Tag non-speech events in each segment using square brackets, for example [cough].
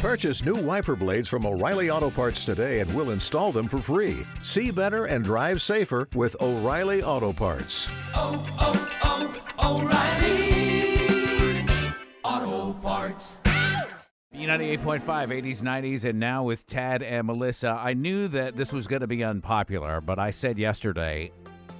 Purchase new wiper blades from O'Reilly Auto Parts today and we'll install them for free. See better and drive safer with O'Reilly Auto Parts. oh, oh, oh O'Reilly Auto Parts. B98.5, 80s, 90s, and now with Tad and Melissa. I knew that this was going to be unpopular, but I said yesterday,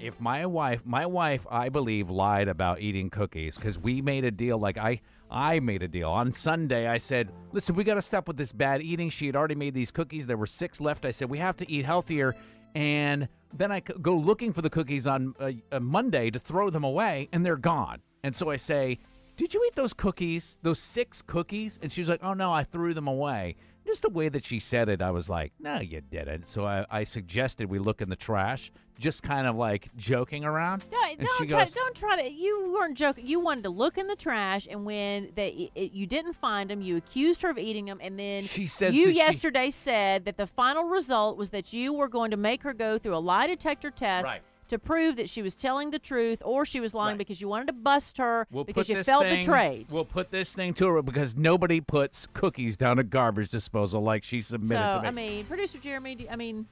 if my wife, my wife, I believe, lied about eating cookies because we made a deal. Like I, I made a deal on Sunday. I said, "Listen, we got to stop with this bad eating." She had already made these cookies. There were six left. I said, "We have to eat healthier." And then I go looking for the cookies on uh, uh, Monday to throw them away, and they're gone. And so I say, did you eat those cookies, those six cookies? And she was like, oh no, I threw them away. Just the way that she said it, I was like, no, you didn't. So I, I suggested we look in the trash, just kind of like joking around. Don't, And she don't try. goes- Don't try to. You weren't joking. You wanted to look in the trash, and when they it, you didn't find them, you accused her of eating them, and then She said you that she- yesterday said that the final result was that you were going to make her go through a lie detector test. Right. To prove that she was telling the truth or she was lying Right. because you wanted to bust her We'll because you felt thing- betrayed. We'll put this thing to her because nobody puts cookies down a garbage disposal like she so submitted to me. I mean, producer Jeremy, do- I mean,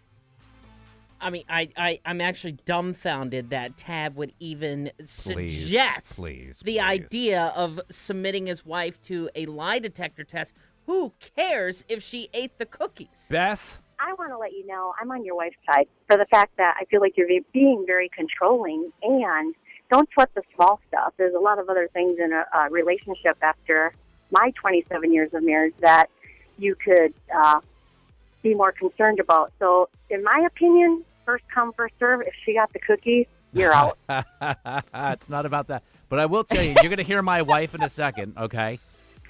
I mean, I, I, I'm actually dumbfounded that Tad would even Please, suggest please, the please. idea of submitting his wife to a lie detector test. Who cares if she ate the cookies? Beth, I want to let you know I'm on your wife's side for the fact that I feel like you're being very controlling and don't sweat the small stuff. There's a lot of other things in a, a relationship after my 27 years of marriage that you could uh, be more concerned about. So, in my opinion, first come, first serve. If she got the cookies, you're out. [laughs] it's not about that. But I will tell you, you're going to hear my wife in a second, okay?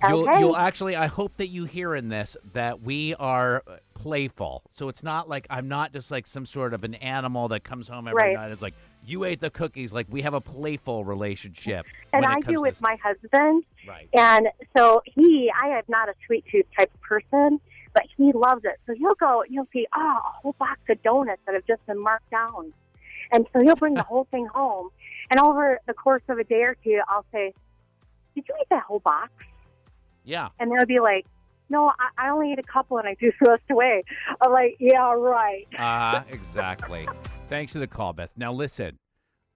You'll, Okay. you'll actually, I hope that you hear in this that we are playful. So it's not like I'm not just like some sort of an animal that comes home every Right. night. It's like, you ate the cookies. Like we have a playful relationship. and I do with my husband. Right. And so he, I am not a sweet tooth type of person, but he loves it. So he'll go, you'll see, oh, a whole box of donuts that have just been marked down. And so he'll bring the [laughs] whole thing home. And over the course of a day or two, I'll say, did you eat that whole box? Yeah. And they'll be like, no, I, I only ate a couple and I threw the rest away. I'm like, yeah, right. Uh, [laughs] exactly. Thanks for the call, Beth. Now, listen,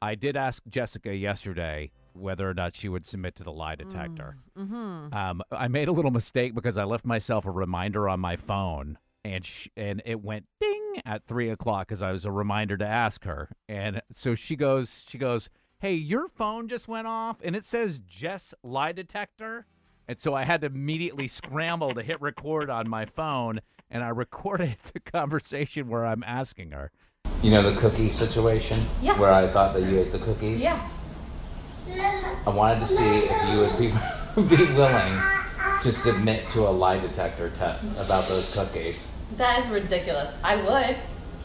I did ask Jessica yesterday whether or not she would submit to the lie detector. mm-hmm. Um, I made a little mistake because I left myself a reminder on my phone, and sh- and it went ding at three o'clock because I was a reminder to ask her, and so she goes, she goes, "Hey, your phone just went off, and it says Jess lie detector." And so I had to immediately scramble to hit record on my phone, and I recorded [laughs] the conversation where I'm asking her. You know the cookie situation? Yeah. Where I thought that you ate the cookies? Yeah. I wanted to see if you would be, [laughs] be willing to submit to a lie detector test about those cookies. That is ridiculous. I would.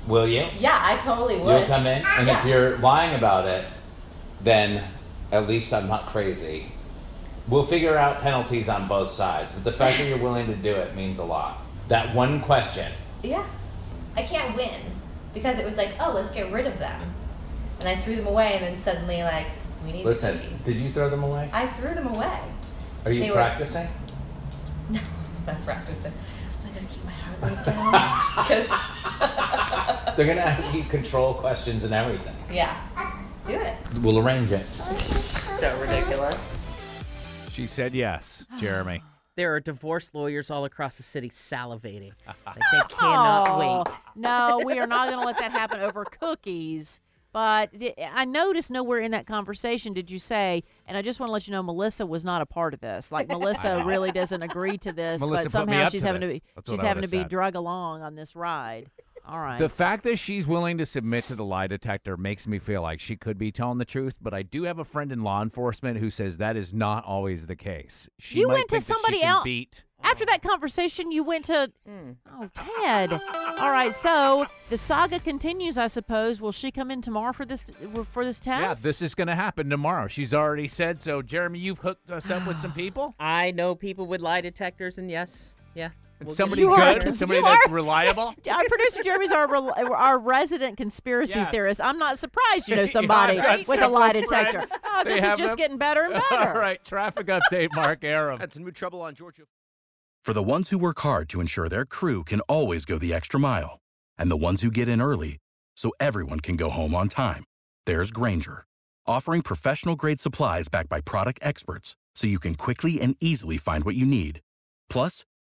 Will you? Yeah, I totally would. You'll come in, and Yeah. if you're lying about it, then at least I'm not crazy. We'll figure out penalties on both sides, but the fact that you're willing to do it means a lot. That one question. Yeah. I can't win because it was like, oh, let's get rid of them. And I threw them away, and then suddenly, like, we need Listen, the cookies. did you throw them away? I threw them away. Are you they were- practicing? [laughs] No, I'm not practicing. I gotta keep my heart rate down. Just kidding. [laughs] They're gonna ask you control questions and everything. yeah. Do it. We'll arrange it. So ridiculous. She said yes, [gasps] Jeremy. There are divorce lawyers all across the city salivating. Like they cannot [laughs] Oh, wait. No, we are not going to let that happen over cookies. But di- I noticed nowhere in that conversation did you say, and I just want to let you know, Melissa was not a part of this. Like [laughs] Melissa really doesn't agree to this, Melissa but me somehow up she's to having this. to be That's what she's I having to would've be said. drug along on this ride. All right. The fact that she's willing to submit to the lie detector makes me feel like she could be telling the truth, but I do have a friend in law enforcement who says that is not always the case. She You went to think that she somebody else- Beat. After that conversation, you went to. Hmm. Oh, Ted. All right, so the saga continues. I suppose. Will she come in tomorrow for this for this test? Yeah, this is going to happen tomorrow. She's already said so. Jeremy, you've hooked us up with some people. I know people with lie detectors, and yes, yeah. And we'll somebody You are- good, [laughs] you somebody are- that's reliable. [laughs] Our producer Jeremy's our rel- our resident conspiracy Yeah. theorist. I'm not surprised you know [laughs] somebody I've got with a lie detector. Oh, this is just them. getting better and better. All right, traffic update, Mark Aram. Had some new trouble on Georgia For the ones who work hard to ensure their crew can always go the extra mile, and the ones who get in early so everyone can go home on time, there's Grainger, offering professional grade supplies backed by product experts so you can quickly and easily find what you need. Plus,